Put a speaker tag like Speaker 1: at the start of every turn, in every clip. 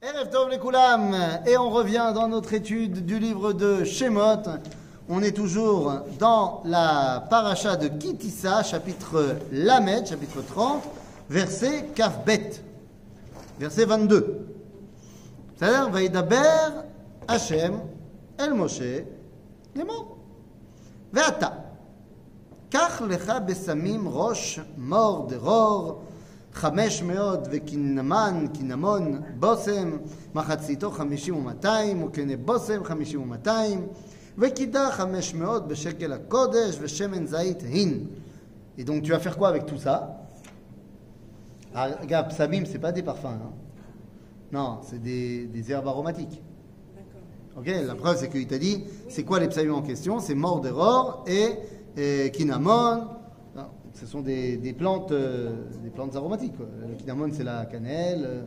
Speaker 1: et on revient dans notre étude du livre de Shemot. On est toujours dans la paracha de Kitissa, chapitre Lamed, chapitre 30, verset Kafbet, verset 22. C'est-à-dire, Vaïdaber Hashem El Moshe, les mots. Ve'ata, kach lecha besamim rosh mor deror, חמש מאות וקינמן, קינמון, בושם, מחציתו חמישים ומאתיים, וקנה בושם חמישים ומאתיים, וקידה חמש מאות בשקל הקודש, ושמן זית הין. Et donc tu vas faire quoi avec tout ça ah, Regarde, psamim, c'est pas des parfums. Hein? Non, c'est des, des herbes aromatiques. Ok, la preuve c'est qu'il t'a dit, c'est quoi les psamim en question C'est mort d'error et, et kinamon, ce sont des, des plantes, euh, des plantes aromatiques. Quoi. Le kinamon, c'est la cannelle.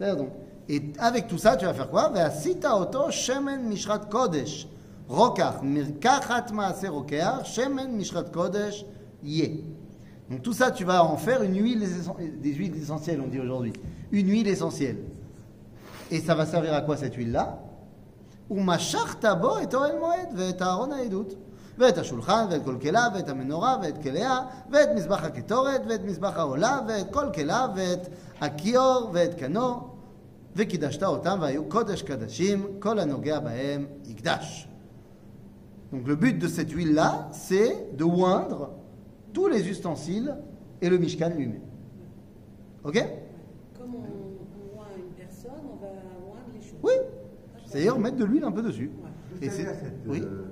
Speaker 1: Euh, donc. Et avec tout ça, tu vas faire quoi? Ve'asita oto shemen mishrat kodesh. Rokach, mirkachat maase rokeach, shemen mishrat kodesh ye. Donc tout ça, tu vas en faire une huile, des huiles essentielles, on dit aujourd'hui. Une huile essentielle. Et ça va servir à quoi cette huile-là? Tabo et moed. ואת השולחן, ואת כל כליו, ואת המנורה, ואת כליה, ואת מזבח הקטורת, ואת מזבח העולה, ואת כל כליו, ואת הכיור, ואת קנו, וקידשת אותם, והיו קודש קדשים, כל הנוגע בהם יקדש. Donc le but de cette huile-là, c'est de oindre tous les ustensiles et le Mishkan lui-même. Ok
Speaker 2: Comme on, on oint une personne, on va oindre les choses.
Speaker 1: Oui. C'est-à-dire mettre de l'huile un peu dessus.
Speaker 3: Et c'est oui. Euh,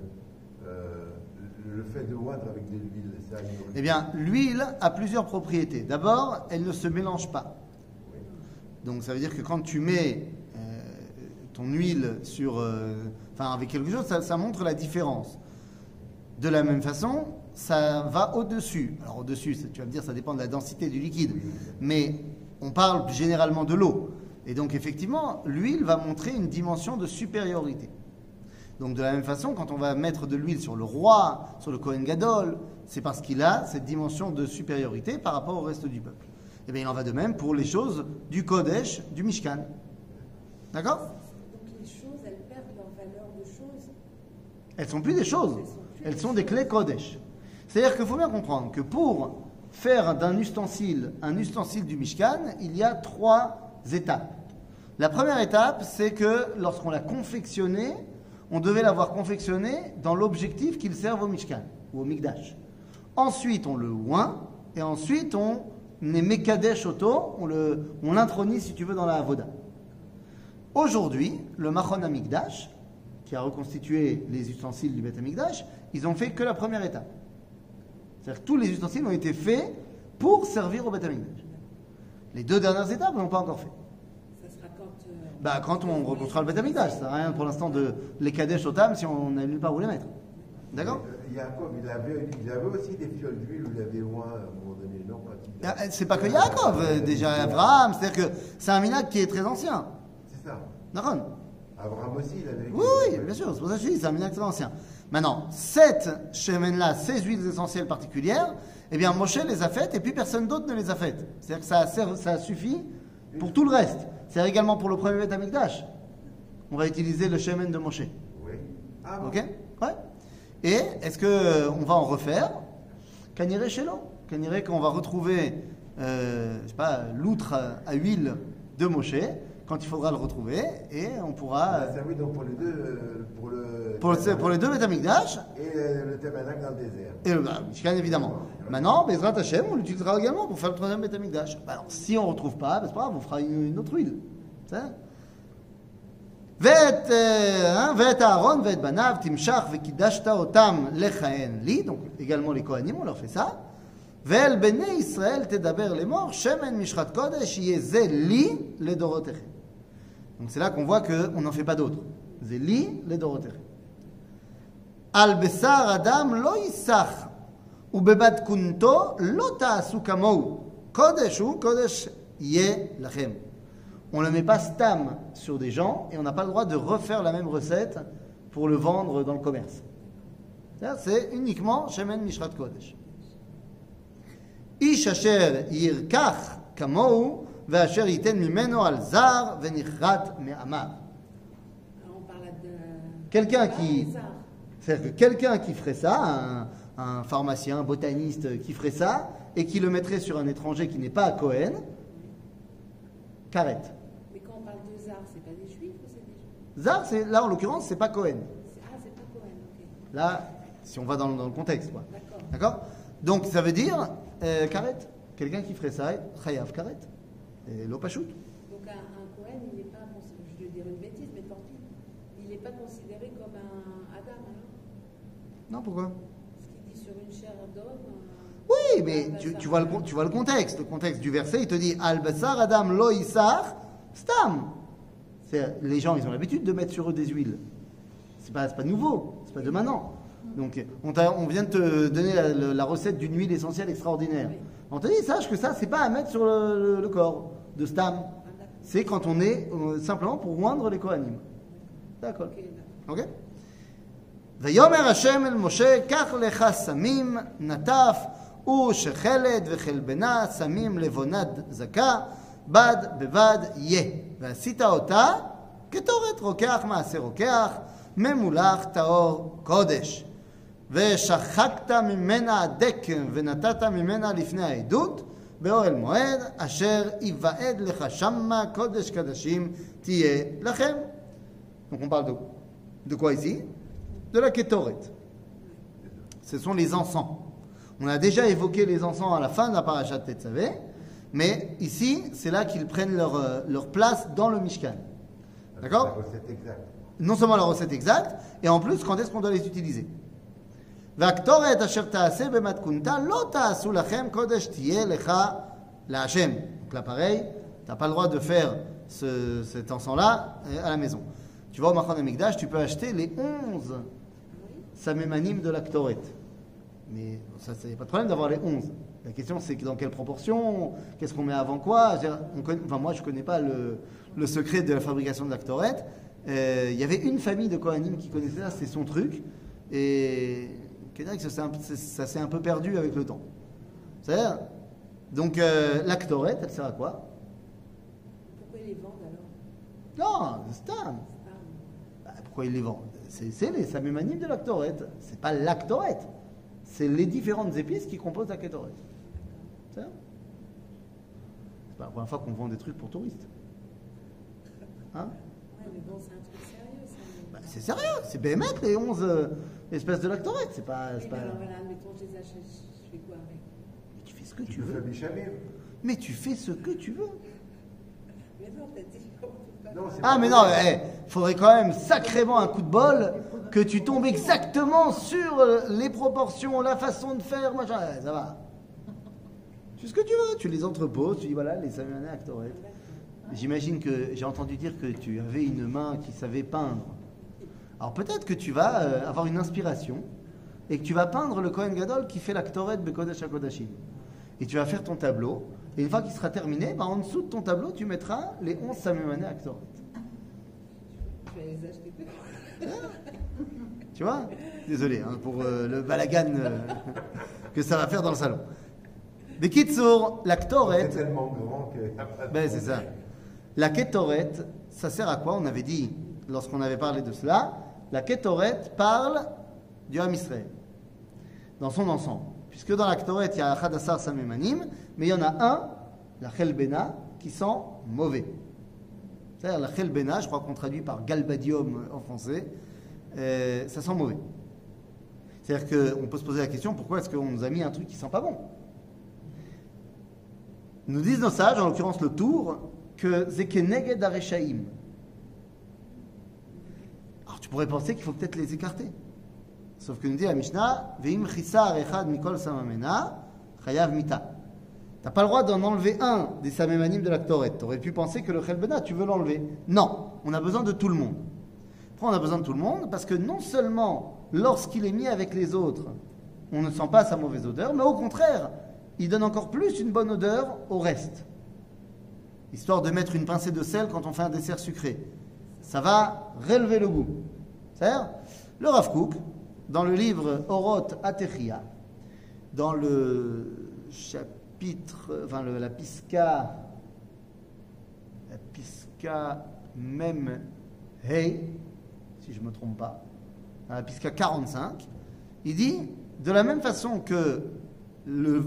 Speaker 3: le fait de oindre avec de l'huile, ça a une
Speaker 1: Eh bien, l'huile a plusieurs propriétés. D'abord, elle ne se mélange pas. Donc, ça veut dire que quand tu mets euh, ton huile sur, euh, enfin, avec quelque chose, ça, ça, montre la différence. De la même façon, ça va au-dessus. Alors, au-dessus, tu vas me dire, ça dépend de la densité du liquide. Mais on parle généralement de l'eau. Et donc, effectivement, l'huile va montrer une dimension de supériorité. Donc de la même façon, quand on va mettre de l'huile sur le roi, sur le Kohen Gadol, c'est parce qu'il a cette dimension de supériorité par rapport au reste du peuple. Et eh bien il en va de même pour les choses du Kodesh, du Mishkan. D'accord?
Speaker 2: Donc les choses, elles perdent leur valeur de choses
Speaker 1: Elles sont plus des choses, elles sont des clés Kodesh. C'est-à-dire qu'il faut bien comprendre que pour faire d'un ustensile un ustensile du Mishkan, il y a trois étapes. La première étape, c'est que lorsqu'on l'a confectionné, on devait l'avoir confectionné dans l'objectif qu'il serve au Mishkan ou au Mikdash. Ensuite, on le oint et ensuite on est Mekadesh Oto, on l'intronise si tu veux dans la Avoda. Aujourd'hui, le Machon Mikdash, qui a reconstitué les ustensiles du Beth Mikdash, ils ont fait que la première étape. C'est-à-dire tous les ustensiles ont été faits pour servir au Beth Mikdash. Les deux dernières étapes n'ont pas encore fait. Bah, quand on reconstruira le Betamikdash, ça sert à rien pour l'instant de les Kadesh au tam si on n'a nulle part où les mettre. D'accord?
Speaker 3: Yaakov, il avait, il avait aussi des fioles d'huile où il avait moins à un moment donné, non
Speaker 1: ah, C'est pas que Yaakov, déjà Abraham, c'est-à-dire que c'est un minac qui est très ancien.
Speaker 3: C'est ça.
Speaker 1: D'accord
Speaker 3: Abraham aussi, il avait.
Speaker 1: Oui, oui, bien sûr, c'est pour ça que je dis, c'est un minac très ancien. Maintenant, cette chemin-là, ces huiles essentielles particulières, eh bien, Moshe les a faites et puis personne d'autre ne les a faites. C'est-à-dire que ça, ça suffit pour tout le reste. C'est également pour le premier Beth Amikdash. On va utiliser le chemin de Moshe.
Speaker 3: Oui. Ah, bon.
Speaker 1: Ok? Ouais. Et est-ce qu'on va en refaire? Kaniré chez l'eau. Kaniré qu'on va retrouver, euh, je sais pas, l'outre à huile de Moshe quand il faudra le retrouver et on pourra.
Speaker 3: Ça oui, donc pour les deux. euh, Pour, le,
Speaker 1: Pour, le- pour les deux Beth Amikdash
Speaker 3: Et le, le tabernacle dans le désert.
Speaker 1: et le bah, Mishkan évidemment. Maintenant, Bezrat Hashem, on l'utilisera également pour faire le troisième Beth Amikdash. Bah, alors, si on ne retrouve pas, bah, c'est pas grave, on fera une, une autre huile. C'est ça ואת, אה, ואת אהרון ואת בניו תמשך וקידשת אותם לכהן לי, donc également les Kohanim, on leur fait ça. ואל בני ישראל תדבר לאמור, שמן משחת קודש יהיה זה לי לדורותיכם. Donc c'est là qu'on voit qu'on n'en fait pas d'autres. Zéli, les Dorotéri. Al Bessar Adam lo yisach, ou bebat kunto lo tasukamou. Kodesh ou kodesh ye lachem. On ne le met pas stam sur des gens et on n'a pas le droit de refaire la même recette pour le vendre dans le commerce. C'est uniquement Shemen Mishrat Kodesh. Ish asher yirkach kamou
Speaker 2: Vacher iten mimeno alzar.
Speaker 1: Quelqu'un qui. C'est-à-dire que quelqu'un qui ferait ça, un, pharmacien, un botaniste qui ferait ça, et qui le mettrait sur un étranger qui n'est pas à Cohen, carrette.
Speaker 2: Mais quand on parle de Zar, c'est pas des juifs ou c'est des juifs?
Speaker 1: Zar, c'est, là en l'occurrence, c'est pas Cohen.
Speaker 2: Ah, pas Cohen, ok.
Speaker 1: Là, si on va dans, dans le contexte, quoi.
Speaker 2: D'accord.
Speaker 1: D'accord? Donc ça veut dire, euh. Quelqu'un qui ferait ça, Khayav, carrette.
Speaker 2: Donc un, un Cohen, il n'est pas. Je vais dire une bêtise, mais tant pis. Il n'est pas considéré comme un Adam, alors
Speaker 1: Non, pourquoi?
Speaker 2: Ce qu'il dit sur une chair d'homme. euh,
Speaker 1: Oui, mais tu, vois le, tu vois le contexte. Le contexte du verset, il te dit Al-Basar Adam lo Isar Stam. Les gens, ils ont l'habitude de mettre sur eux des huiles. C'est pas, pas nouveau, c'est pas de maintenant. Donc, on, t'a- on vient de te donner la, la- la recette d'une huile essentielle extraordinaire.
Speaker 2: Oui.
Speaker 1: On te dit, sache que ça, c'est pas à mettre sur le, le- le corps de Stam.
Speaker 2: Ah, d'accord.
Speaker 1: C'est quand on est euh, simplement pour oindre les Kohanim. D'accord.
Speaker 2: Ok, d'accord.
Speaker 1: אוקיי? ויאמר השם אל משה, קח לך סמים, נטף, ושחלת וחלבנה, סמים לבונת זכה, בד בבד יהיה. ועשית אותה כתורת רוקח מעשה רוקח, ממולח טהור קודש. ושחקת ממנה הדק ונתת ממנה לפני העדות באוהל מועד, אשר ייוועד לך שמה קודש קדשים תהיה לכם. Donc on parle de, de quoi ici De la kétoret. Ce sont les encens. On a déjà évoqué les encens à la fin de la paracha de Tetzavé, mais ici, c'est là qu'ils prennent leur, euh, leur place dans le Mishkan. D'accord
Speaker 3: La recette exacte.
Speaker 1: non seulement la recette exacte, et en plus, quand est-ce qu'on doit les utiliser והקטורת אשר תעשה במתכונתה לא תעשו לכם קודש תהיה לך להשם. Donc là pareil, tu n'as pas le droit de faire ce- cet encens-là euh, à la maison. Tu vas au Machon Amikdash, tu peux acheter les 11 samémanim de la Ktoret. Mais ça, c'est pas de problème d'avoir les 11. La question, c'est que dans quelle proportion, qu'est-ce qu'on met avant quoi Je veux dire, on connaît- enfin, Moi, je ne connais pas le, le secret de la fabrication de la Ktoret. Euh, Il y avait une famille de Kohanim qui connaissait ça, c'est son truc. Et que ça s'est un, c'est- ça s'est un peu perdu avec le temps. C'est-à-dire, donc euh, la Ktoret, elle sert à quoi?
Speaker 2: Pourquoi ils les vendent alors?
Speaker 1: Non, c'est un.
Speaker 2: Ah,
Speaker 1: Bah, pourquoi ils les vendent? C'est les samémanim de la Ktoret. C'est pas la Ktoret. C'est les différentes épices qui composent la. C'est pas la première fois qu'on vend des trucs pour touristes. Hein?
Speaker 2: Ouais, mais bon, c'est un truc sérieux, ça.
Speaker 1: Bah, C'est sérieux, c'est BMF les 11 euh, espèces de la Ktoret. C'est pas.
Speaker 2: Oui,
Speaker 1: c'est
Speaker 2: mais
Speaker 1: pas-
Speaker 2: alors voilà, admettons, je les achète, je fais quoi avec
Speaker 1: Mais tu fais ce que
Speaker 3: Tu
Speaker 1: tu
Speaker 3: veux
Speaker 1: Mais tu fais ce que tu veux.
Speaker 2: Mais non, t'as dit
Speaker 3: Non,
Speaker 1: Ah mais non, eh, faudrait quand même sacrément un coup de bol que tu tombes exactement sur euh, les proportions, la façon de faire, machin, ça va. Tu fais ce que tu veux, tu les entreposes, tu dis voilà, les Samuel Actoret. J'imagine que j'ai entendu dire que tu avais une main qui savait peindre. Alors peut-être que tu vas euh, avoir une inspiration et que tu vas peindre le Kohen Gadol qui fait l'actoret Bekodesh HaKodashim. Et tu vas faire ton tableau, et une fois qu'il sera terminé, bah, en dessous de ton tableau, tu mettras les 11 Samuel Actoret.
Speaker 2: Je vais les acheter.
Speaker 1: Tu vois? Désolé hein, pour euh, le balagan euh, que ça va faire dans le salon. Des Kitsour, la
Speaker 3: C'est
Speaker 1: Ktoret,
Speaker 3: tellement grand que.
Speaker 1: ben c'est ça. La Ketoret, ça sert à quoi? On avait dit, lorsqu'on avait parlé de cela, la Ketoret parle du Ham Israël, dans son ensemble. Puisque dans la Ketoret, il y a Hadassar Samemanim, mais il y en a un, la Chelbena, qui sent mauvais. C'est-à-dire la Chelbena, je crois qu'on traduit par galbadium en français, euh, ça sent mauvais. C'est-à-dire qu'on peut se poser la question, pourquoi est-ce qu'on nous a mis un truc qui sent pas bon? Nous disent nos sages, en l'occurrence le tour, que Zekeneged Areshaim. Tu pourrais penser qu'il faut peut-être les écarter. Sauf que nous dit la Mishnah, Veim chisar echad mikol samamena, chayav mita. T'as pas le droit d'en enlever un des samémanim de la Ktoret. Tu aurais pu penser que le chelbena, tu veux l'enlever. Non, on a besoin de tout le monde. Pourquoi on a besoin de tout le monde? Parce que non seulement lorsqu'il est mis avec les autres, on ne sent pas sa mauvaise odeur, mais au contraire, il donne encore plus une bonne odeur au reste. Histoire de mettre une pincée de sel quand on fait un dessert sucré. Ça va relever le goût. Le Rav Kook, dans le livre Oroth Atechia, dans le chapitre, enfin le- la pisca la Pisca même Hey, si je ne me trompe pas, dans la Pisca 45, il dit de la même façon que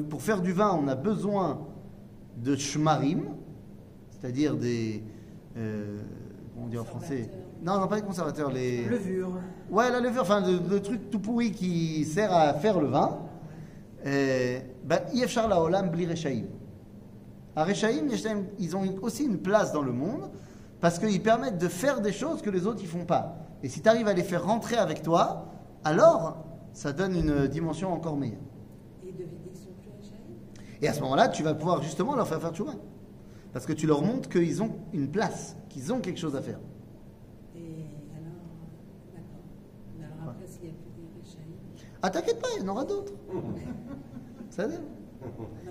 Speaker 1: pour faire du vin, on a besoin de shmarim, c'est-à-dire des. euh, comment on dit en français? Non, non, pas les conservateurs, les.
Speaker 4: Levure.
Speaker 1: Ouais, la levure, enfin, le, truc tout pourri qui sert à faire le vin. Ben, bah, Yefchar la Olam, Bli Rechaim. À Rechaim, ils ont aussi une place dans le monde parce qu'ils permettent de faire des choses que les autres ne font pas. Et si tu arrives à les faire rentrer avec toi, alors ça donne une dimension encore meilleure.
Speaker 2: Et
Speaker 1: à ce moment-là, tu vas pouvoir justement leur faire faire tchouba. Parce que tu leur montres qu'ils ont une place, qu'ils ont quelque chose à faire. Ah, t'inquiète pas, il y en aura d'autres. Ça va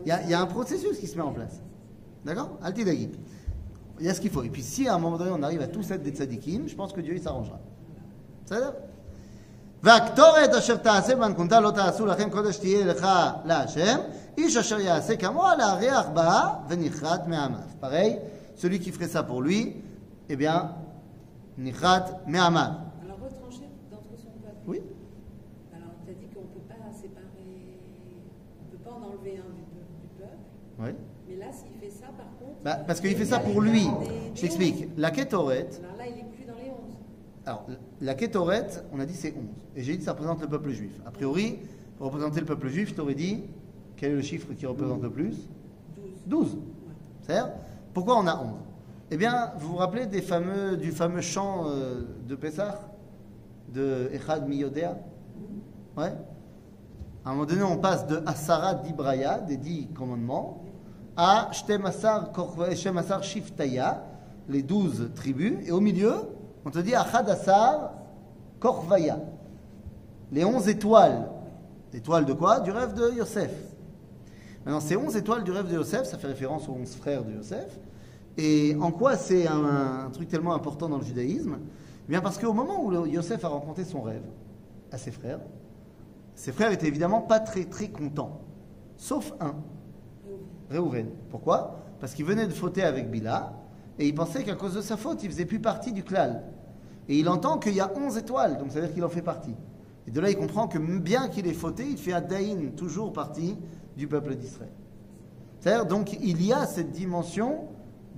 Speaker 1: il y, a, il y a un processus qui se met en place. D'accord Altidagi. Il y a ce qu'il faut. Et puis si à un moment donné on arrive à tous être des tzadikim, je pense que Dieu il s'arrangera. בסדר? והקטורת אשר תעשה בנקונתה לא תעשו לכם קודש תהיה לך להשם, איש אשר יעשה כמוה להריח בה ונכרת מעמיו. Pareil, celui qui ferait ça pour lui, eh bien, נכרת מעמיו. Oui.
Speaker 2: Mais là, s'il fait ça, par contre.
Speaker 1: Bah, parce qu'il
Speaker 2: il
Speaker 1: fait
Speaker 2: est
Speaker 1: ça pour lui. Je t'explique. La.
Speaker 2: Alors là, il n'est plus dans les 11.
Speaker 1: alors la on a dit c'est 11. Et j'ai dit ça représente le peuple juif. A priori, pour représenter le peuple juif, je t'aurais dit quel est le chiffre qui représente le plus?
Speaker 2: 12.
Speaker 1: 12. C'est-à-dire, pourquoi on a 11 Eh bien, vous vous rappelez des fameux, du fameux chant euh, de Pessah? De Echad Miyodea? Ouais À un moment donné, on passe de Asara d'Ibraya, des dix commandements, à Shtem Asar Kor- Shem Asar Shiftaya, les douze tribus, et au milieu, on te dit Achad Asar Korvaya, les onze étoiles. Étoiles de quoi? Du rêve de Yosef. Maintenant, ces 11 étoiles du rêve de Yosef, ça fait référence aux 11 frères de Yosef. Et en quoi c'est un, un truc tellement important dans le judaïsme? Eh bien parce qu'au moment où Yosef a rencontré son rêve à ses frères, ses frères étaient évidemment pas très très contents. Sauf un, Pourquoi? Parce qu'il venait de fauter avec Bila et il pensait qu'à cause de sa faute, il faisait plus partie du klal. Et il entend qu'il y a 11 étoiles, donc ça veut dire qu'il en fait partie. Et de là, il comprend que bien qu'il ait fauté, il fait un daïn, toujours partie du peuple d'Israël. C'est-à-dire, donc, il y a cette dimension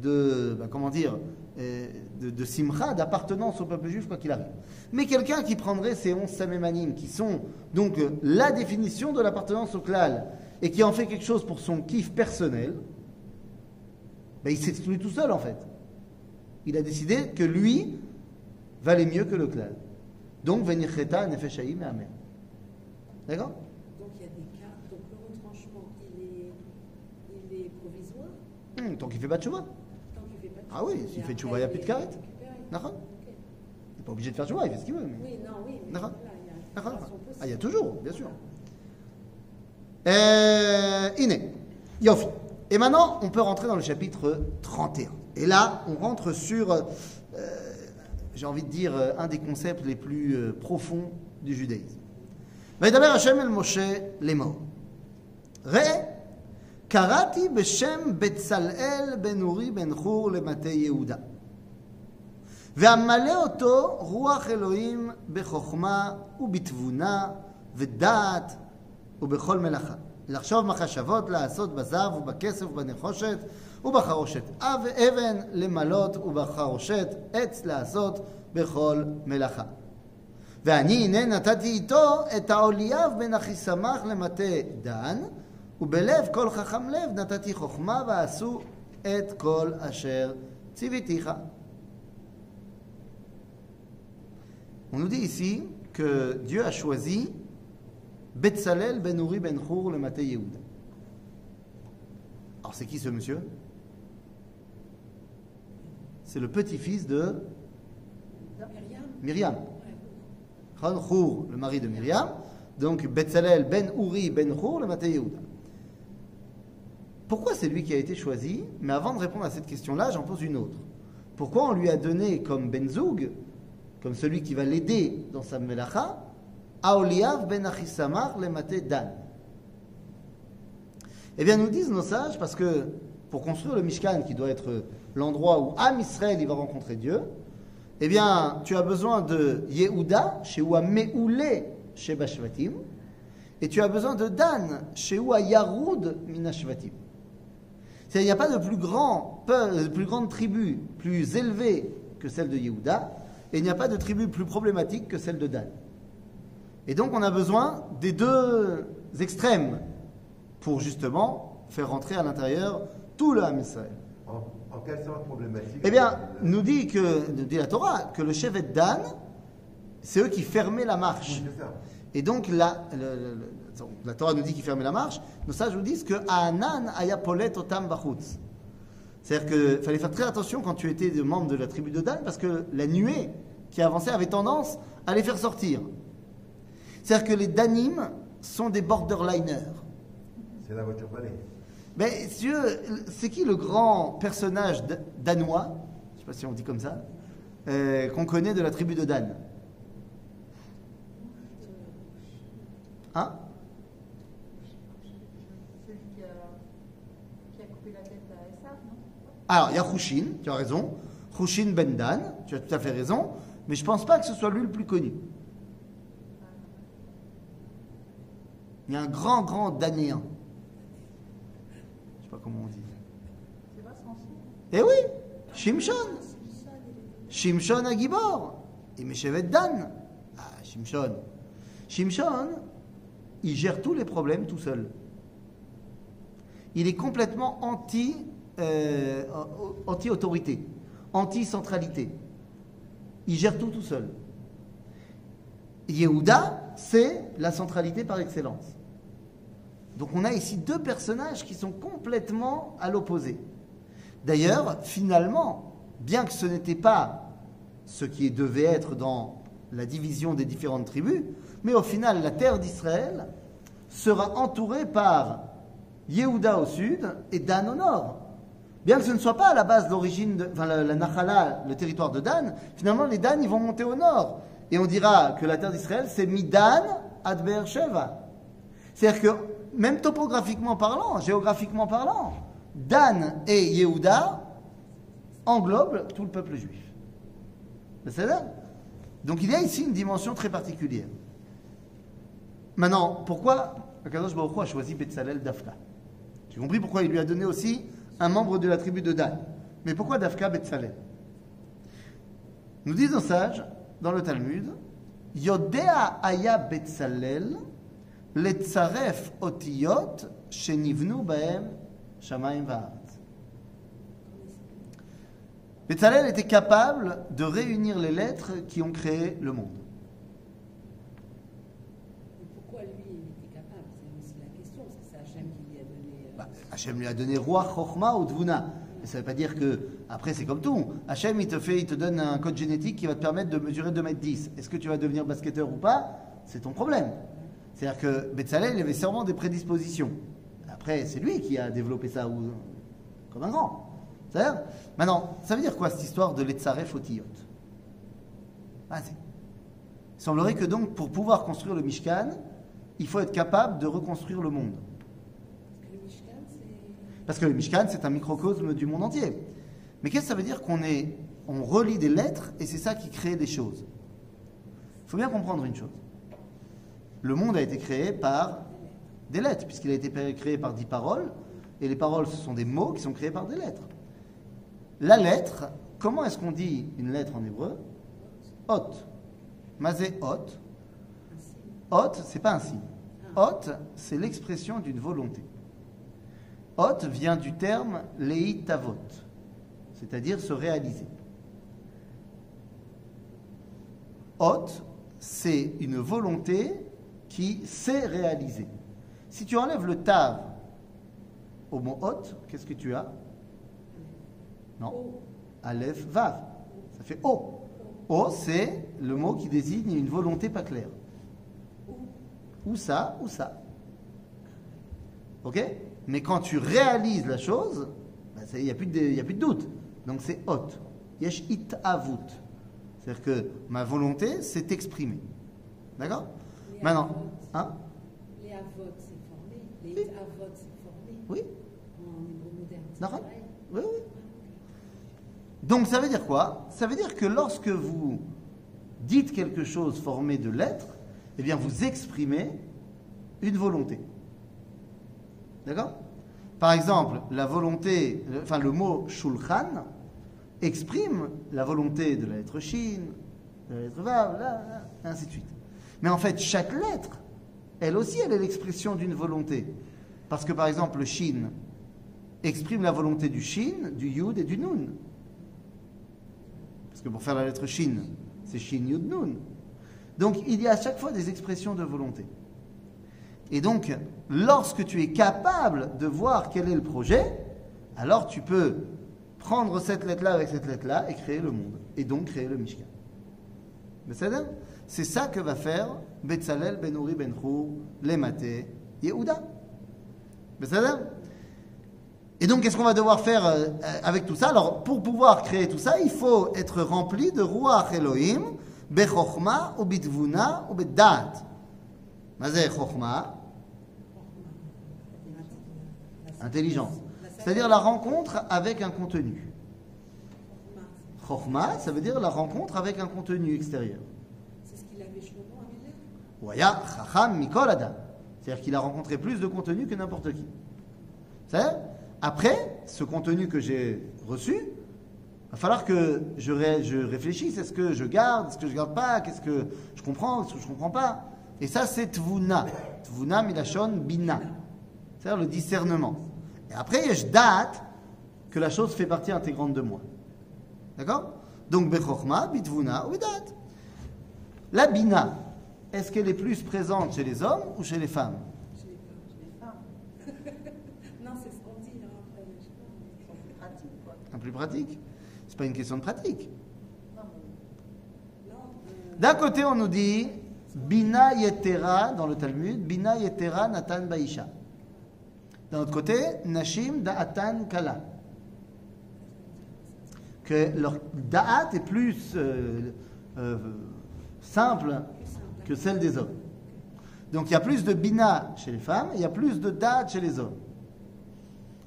Speaker 1: de, bah, comment dire, euh, de, de simcha, d'appartenance au peuple juif, quoi qu'il arrive. Mais quelqu'un qui prendrait ces 11 samémanim, qui sont donc euh, la définition de l'appartenance au klal, et qui en fait quelque chose pour son kiff personnel, bah, il s'exclut tout seul, en fait. Il a décidé que lui valait mieux que le klal. Donc, venir cheta, nefeshaïm et amen. D'accord?
Speaker 2: Donc il y a des cas. Donc le retranchement, il est, il est provisoire.
Speaker 1: Hum, Tant qu'il fait pas de chouva.
Speaker 2: Tant qu'il fait pas de
Speaker 1: Ah oui, s'il fait
Speaker 2: après,
Speaker 1: tchouva, il y a plus de
Speaker 2: récupéré.
Speaker 1: D'accord. Il n'est pas obligé de faire chouva, il fait ce qu'il veut. mais-
Speaker 2: Oui, non, oui. Mais voilà, il y a.
Speaker 1: Ah, il y a toujours, bien sûr. Euh, Iné. Yofi. Et maintenant, on peut rentrer dans le chapitre 31. Et là, on rentre sur, euh, j'ai envie de dire, euh, un des concepts les plus euh, profonds du judaïsme. וידבר השם אל משה לאמור. ראה, קראתי בשם בצלאל בן אורי בן חור למטה יהודה. והמלא אותו רוח אלוהים בחוכמה ובתבונה ודעת ובכל מלאכה. לחשוב מחשבות לעשות בזהב ובכסף ובנחושת ובחרושת. אב אבן למלות ובחרושת עץ לעשות בכל מלאכה. ואני הנה נתתי איתו את העוליאב בן אחיסמך למטה דן, ובלב כל חכם לב נתתי חוכמה ועשו את כל אשר ציוויתיך. On nous dit ici que Dieu a choisi Betzalel ben Uri ben le Maté Yehuda. Alors c'est qui ce monsieur? C'est le petit-fils de
Speaker 2: Myriam.
Speaker 1: Chon Chour, le mari de Myriam. Donc Betzalel ben Uri ben le Maté Yehuda. Pourquoi c'est lui qui a été choisi? Mais avant de répondre à cette question-là, j'en pose une autre. Pourquoi on lui a donné comme Benzoug, comme celui qui va l'aider dans sa melacha, Aoliav ben Achisamar le maté Dan Eh bien, nous disent nos sages, parce que pour construire le Mishkan, qui doit être l'endroit où Am Israël va rencontrer Dieu, eh bien, tu as besoin de Yehuda, chez Oua Meoulé, chez Bashvatim, et tu as besoin de Dan, chez Oua Yaroud, Minashvatim. Il n'y a pas de plus, de plus grande tribu plus élevée que celle de Yehuda, et il n'y a pas de tribu plus problématique que celle de Dan. Et donc, on a besoin des deux extrêmes pour justement faire rentrer à l'intérieur tout le Ham Israël.
Speaker 3: En, problématique
Speaker 1: Eh bien, nous dit, que, nous dit la Torah que le chevet Dan, c'est eux qui fermaient la marche.
Speaker 3: Oui.
Speaker 1: Et donc, la, le- le- le- donc, la Torah nous dit qu'ils fermaient la marche. Nos sages nous disent que Anan ayapolet otam bachutz. C'est-à-dire qu'il fallait faire très attention quand tu étais membre de la tribu de Dan, parce que la nuée qui avançait avait tendance à les faire sortir. C'est-à-dire que les Danim sont des borderliners.
Speaker 3: C'est la voiture balai.
Speaker 1: Mais c'est qui le grand personnage da- danois, je ne sais pas si on dit comme ça, euh, qu'on connaît de la tribu de Dan? Hein?
Speaker 4: Celui qui a, qui a coupé la tête à Esav, non
Speaker 1: Alors, il y a Khushin, tu as raison. Khushin Ben Dan, tu as tout à fait raison. Mais je ne pense pas que ce soit lui le plus connu. Il y a un grand, grand Danéen. Je ne sais pas comment on dit.
Speaker 4: C'est pas.
Speaker 1: Eh oui, Shimshon. Shimshon à Gibor. Et Meshevet Dan. Ah, Shimshon. Shimshon, il gère tous les problèmes tout seul. Il est complètement anti, euh, anti-autorité, anti-centralité. Il gère tout tout seul. Yehuda, c'est la centralité par excellence. Donc on a ici deux personnages qui sont complètement à l'opposé. D'ailleurs, finalement, bien que ce n'était pas ce qui devait être dans la division des différentes tribus, mais au final, la terre d'Israël sera entourée par Yehuda au sud et Dan au nord. Bien que ce ne soit pas à la base d'origine, enfin la, la le territoire de Dan, finalement les Dan ils vont monter au nord. Et on dira que la terre d'Israël c'est Midan ad Beersheva. C'est-à-dire que même topographiquement parlant, géographiquement parlant, Dan et Yehuda englobent tout le peuple juif. C'est ça Donc il y a ici une dimension très particulière. Maintenant, pourquoi Akadosh Baruch a choisi Betzalel Dafka? J'ai compris pourquoi il lui a donné aussi un membre de la tribu de Dan. Mais pourquoi Dafka Betzalel Nous disent nos sages, dans le Talmud, Yodea aya Betzalel letzaref otiyot shenivnu bahem shamayim va'aretz. Betzalel était capable de réunir les lettres qui ont créé le monde.
Speaker 2: Pourquoi lui, il était capable? C'est aussi la question, c'est Hachem qui lui a donné. euh,
Speaker 1: Bah, Hachem lui a donné roi Chochma ou Dvuna. Mais ça ne veut pas dire que, après, c'est comme tout. Hachem, il te, fait, il te donne un code génétique qui va te permettre de mesurer 2 mètres 10. Est-ce que tu vas devenir basketteur ou pas? C'est ton problème. C'est-à-dire que Betzalel, avait sûrement des prédispositions. Après, c'est lui qui a développé ça ou, comme un grand. C'est-à-dire Maintenant, ça veut dire quoi cette histoire de l'Etzaref Otiyot Vas-y. Il semblerait que donc, pour pouvoir construire le Mishkan, il faut être capable de reconstruire le monde.
Speaker 2: Parce que le Mishkan, c'est
Speaker 1: un microcosme du monde entier. Mais qu'est-ce que ça veut dire qu'on est, on relie des lettres et c'est ça qui crée des choses? Il faut bien comprendre une chose. Le monde a été créé par des lettres, puisqu'il a été créé par dix paroles, et les paroles, ce sont des mots qui sont créés par des lettres. La lettre, comment est-ce qu'on dit une lettre en hébreu? Hot. Mazé hot. Hot, c'est pas un signe. Hot, c'est l'expression d'une volonté. Hot vient du terme leitavot, c'est-à-dire se réaliser. Hot, c'est une volonté qui s'est réalisée. Si tu enlèves le tav au mot hot, qu'est-ce que tu as? Non Aleph, Vav. Ça fait O. O, c'est le mot qui désigne une volonté pas claire. Ou ça, ou ça. Ok? Mais quand tu réalises la chose, il n'y a, plus de- y a plus de doute. Donc c'est hot. Yesh it avut. C'est-à-dire que ma volonté s'est exprimée. D'accord? Maintenant, hein?
Speaker 2: Les avot, c'est formé. Les avot, c'est formé.
Speaker 1: Oui
Speaker 2: En hébreu moderne.
Speaker 1: Oui, oui. Donc ça veut dire quoi? Ça veut dire que lorsque vous dites quelque chose formé de lettres, eh bien vous exprimez une volonté. D'accord? Par exemple, la volonté, enfin le mot shulchan exprime la volonté de la lettre shin, de la lettre vav, là, là, et ainsi de suite. Mais en fait, chaque lettre, elle aussi, elle est l'expression d'une volonté. Parce que par exemple, le shin exprime la volonté du shin, du yud et du nun. Parce que pour faire la lettre shin, c'est shin, yud, nun. Donc il y a à chaque fois des expressions de volonté. Et donc, lorsque tu es capable de voir quel est le projet, alors tu peux prendre cette lettre-là avec cette lettre-là et créer le monde. Et donc créer le Mishkan. Mais c'est C'est ça que va faire Betzalel Ben Uri Ben Hur, Lemate, Yehuda. Et donc, qu'est-ce qu'on va devoir faire euh, avec tout ça? Alors, pour pouvoir créer tout ça, il faut être rempli de Ruach Elohim, Bechochma, ou Bitvuna, ou Bedat. Mazé intelligence. C'est-à-dire la rencontre avec un contenu. Chochma, ça veut dire la rencontre avec un contenu extérieur.
Speaker 2: C'est ce qu'il avait Shlomo Amelech.
Speaker 1: Waya Chacham Mikol Adam. C'est-à-dire qu'il a rencontré plus de contenu que n'importe qui. Après, ce contenu que j'ai reçu, il va falloir que je, ré- je réfléchisse. Est-ce que je garde Est-ce que je garde pas Qu'est-ce que je comprends Est-ce que je comprends pas Et ça, c'est Tvuna. Tvuna Milachon Bina. C'est-à-dire le discernement. Et après, je date que la chose fait partie intégrante de moi. D'accord? Donc, Bechokma, Bitvuna ou Bidat. La Bina, est-ce qu'elle est plus présente chez les hommes ou chez les femmes
Speaker 2: Chez les femmes.
Speaker 4: Chez les femmes,
Speaker 2: Non, c'est ce qu'on dit. Hein,
Speaker 4: plus pratiques, quoi.
Speaker 1: Un plus pratique C'est pas une question de pratique. D'un côté, on nous dit Bina Yetera dans le Talmud, Bina Yetera Natan Baisha. D'un autre côté, Nashim Da'atan Kala. Que leur Da'at est plus euh, euh, simple. Que celle des hommes. Donc il y a plus de Bina chez les femmes il y a plus de Da'at chez les hommes.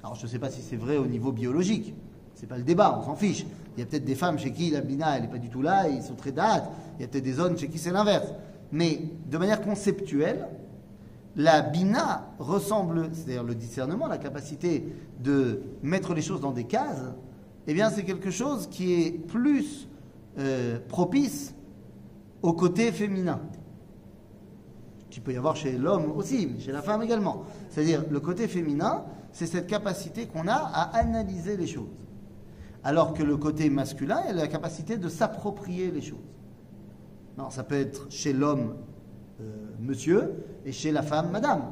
Speaker 1: Alors je ne sais pas si c'est vrai au niveau biologique. C'est pas le débat, on s'en fiche. Il y a peut-être des femmes chez qui la Bina n'est pas du tout là ils sont très Da'at. Il y a peut-être des hommes chez qui c'est l'inverse. Mais de manière conceptuelle, la Bina ressemble, c'est-à-dire le discernement, la capacité de mettre les choses dans des cases, eh bien c'est quelque chose qui est plus euh, propice au côté féminin. Qui peut y avoir chez l'homme aussi, mais chez la femme également. C'est-à-dire le côté féminin, c'est cette capacité qu'on a à analyser les choses. Alors que le côté masculin, il a la capacité de s'approprier les choses. Non, ça peut être chez l'homme euh, monsieur et chez la femme madame.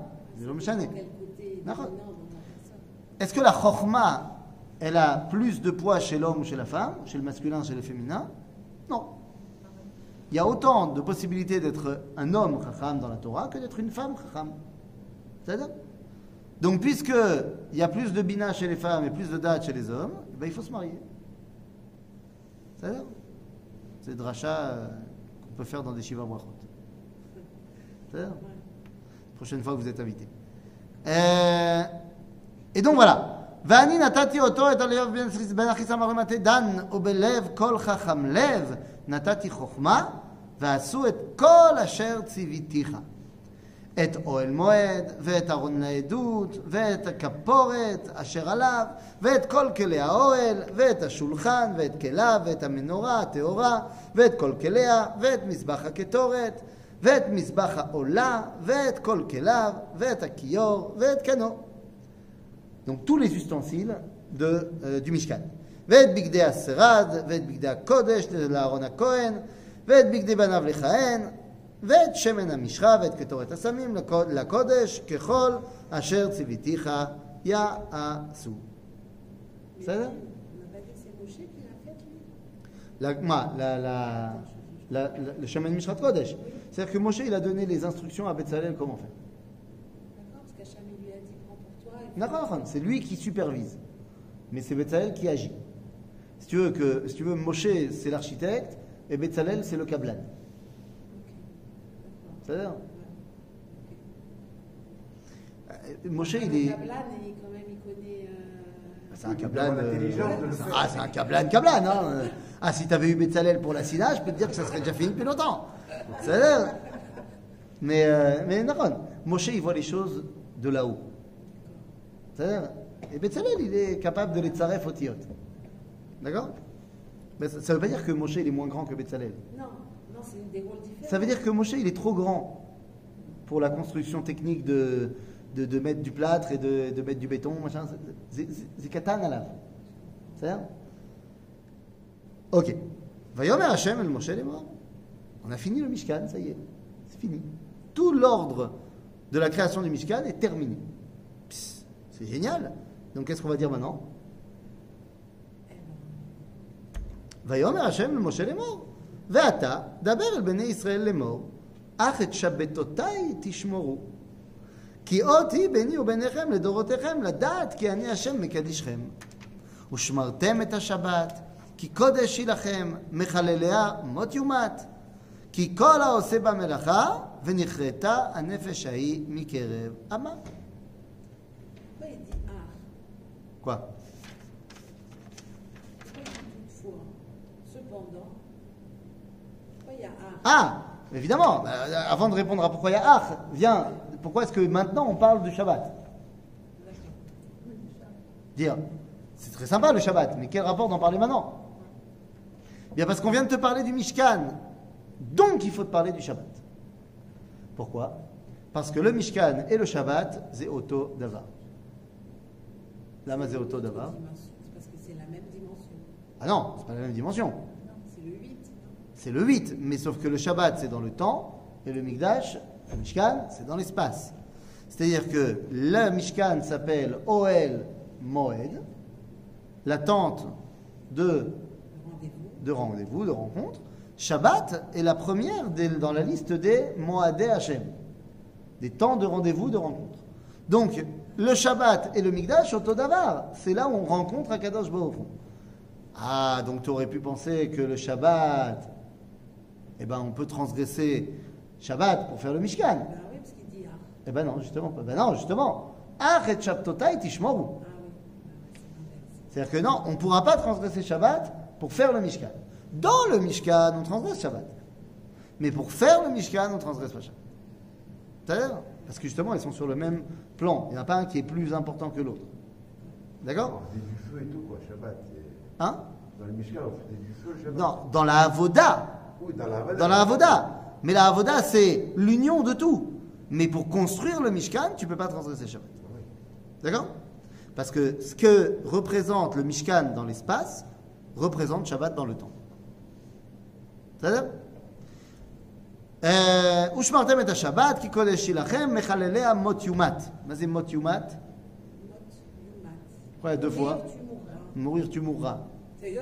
Speaker 1: Est-ce que la chorma, elle a plus de poids chez l'homme ou chez la femme, chez le masculin, chez le féminin? Non. Il y a autant de possibilités d'être un homme chacham dans la Torah que d'être une femme chacham. C'est-à-dire Donc, puisque il y a plus de bina chez les femmes et plus de date chez les hommes, eh ben, il faut se marier. C'est-à-dire C'est le dracha euh, qu'on peut faire dans des shiva brachot. C'est-à-dire Prochaine fois que vous êtes invité. Euh, et donc voilà. ואני נתתי אותו את הלב בין בין אחיסם הרמתי דן ובלב כל חכם לב נתתי חוכמה ועשו את כל אשר ציוויתיך. את אוהל מועד ואת ארון העדות ואת הכפורת אשר עליו ואת כל כלי האוהל ואת השולחן ואת כליו ואת המנורה הטהורה ואת כל כליה ואת מזבח הקטורת ואת מזבח העולה ואת כל כליו ואת הכיור ואת קנו. Donc tous les ustensiles de, euh, du Mishkan. ואת בגדי השרד, ואת בגדי הקודש לאהרון הכהן, ואת בגדי בניו לכהן, ואת שמן המשחה, ואת קטורת הסמים לקוד- לקודש, ככל אשר ציוויתיך יעשו. בסדר?
Speaker 2: On n'a pas dit que c'est Moshe qui l'a fait, lui
Speaker 1: La- מה, la- la- la- la- le chemin de Mishrat Kodesh. C'est-à-dire que Moshe, il a donné les instructions à Betzalel comment faire.
Speaker 2: D'accord Parce qu'Hacham il lui a dit prends pour toi. et puis-
Speaker 1: D'accord, c'est lui qui supervise. Mais c'est Betzalel qui agit. Si tu veux, que, si tu veux Moshe, c'est l'architecte, et Betzalel, c'est le kablan. C'est-à-dire euh, Moshe, il
Speaker 2: Le
Speaker 1: est.
Speaker 2: Kablan, il, quand même, il connaît. euh,
Speaker 1: C'est un Kablan. euh, ah, c'est un Kablan, Kablan. Hein. Ah, si t'avais eu Betzalel pour la Sina, je peux te dire que ça serait déjà fini depuis longtemps. L'air. Mais, euh, mais non, Moshe, il voit les choses de là-haut. C'est-à-dire, et Betzalel, il est capable de les tsaref au tiot. D'accord? Mais ça ne veut pas dire que Moshe, il est moins grand que Betzalel.
Speaker 2: Non, non, c'est une des rôles différents.
Speaker 1: Ça veut dire que Moshe, il est trop grand pour la construction technique de, de, de mettre du plâtre et de, de mettre du béton, machin. C'est- katan à la. C'est ça Ok. Vayomer Hashem el Moshe est mort. On a fini le Mishkan, ça y est. C'est fini. Tout l'ordre de la création du Mishkan est terminé. C'est génial. Donc qu'est-ce qu'on va dire maintenant? ויאמר השם למשה לאמור, ואתה דבר אל בני ישראל לאמור, אך את שבתותיי תשמרו. כי אות היא ביני וביניכם לדורותיכם, לדעת כי אני השם מקדישכם. ושמרתם את השבת, כי קודש היא לכם, מחלליה מות יומת. כי כל העושה בה מלאכה, ונכרתה הנפש ההיא מקרב עמה. Quoi
Speaker 2: ah
Speaker 1: Ah, évidemment. Euh, Avant de répondre à pourquoi il y a Ach, viens. Pourquoi est-ce que maintenant on parle du Shabbat? Dire, c'est très sympa le Shabbat, mais quel rapport d'en parler maintenant? Bien parce qu'on vient de te parler du Mishkan, donc il faut te parler du Shabbat. Pourquoi? Parce que le Mishkan et le Shabbat, c'est Oto Davar. Lama c'est Oto Davar.
Speaker 2: parce que c'est la même dimension.
Speaker 1: Ah non, c'est pas la même dimension.
Speaker 2: C'est le 8.
Speaker 1: C'est le 8, mais sauf que le Shabbat, c'est dans le temps, et le Mikdash, le Mishkan, c'est dans l'espace. C'est-à-dire que le Mishkan s'appelle Oel Moed, la tente de,
Speaker 2: Rendez-vous.
Speaker 1: de rendez-vous, de rencontre. Shabbat est la première dans la liste des Moadé Hashem, des temps de rendez-vous, de rencontre. Donc, le Shabbat et le Mikdash, Otodavar, c'est là où on rencontre Akadosh Baruch. Ah, donc tu aurais pu penser que le Shabbat, eh ben, on peut transgresser Shabbat pour faire le Mishkan.
Speaker 2: Ben oui, parce qu'il dit ah.
Speaker 1: Eh ben non, justement. pas. Ben non, justement. Tishmoru.
Speaker 2: Ah oui. Ouais, c'est l'inverse.
Speaker 1: C'est-à-dire que non, on ne pourra pas transgresser Shabbat pour faire le Mishkan. Dans le Mishkan, on transgresse Shabbat. Mais pour faire le Mishkan, on transgresse pas Shabbat. C'est-à-dire Parce que justement, ils sont sur le même plan. Il n'y en a pas un qui est plus important que l'autre. D'accord?
Speaker 3: On faisait du feu et tout, quoi, Shabbat.
Speaker 1: Hein?
Speaker 3: Dans le Mishkan, on faisait du feu, Shabbat.
Speaker 1: Non, dans la Avoda.
Speaker 3: Oui, dans la Havana.
Speaker 1: Dans la Avoda. Mais la Avoda, c'est l'union de tout. Mais pour construire le Mishkan, tu ne peux pas transgresser Shabbat.
Speaker 3: Oui.
Speaker 1: D'accord Parce que ce que représente le Mishkan dans l'espace représente Shabbat dans le temps. C'est-à-dire אה, ושמרתם את השבת כי קודש היא לכם, מחלליה מות יומת. מה זה מות יומת?
Speaker 2: Note, Yumat.
Speaker 1: Ouais, deux fois.
Speaker 2: Et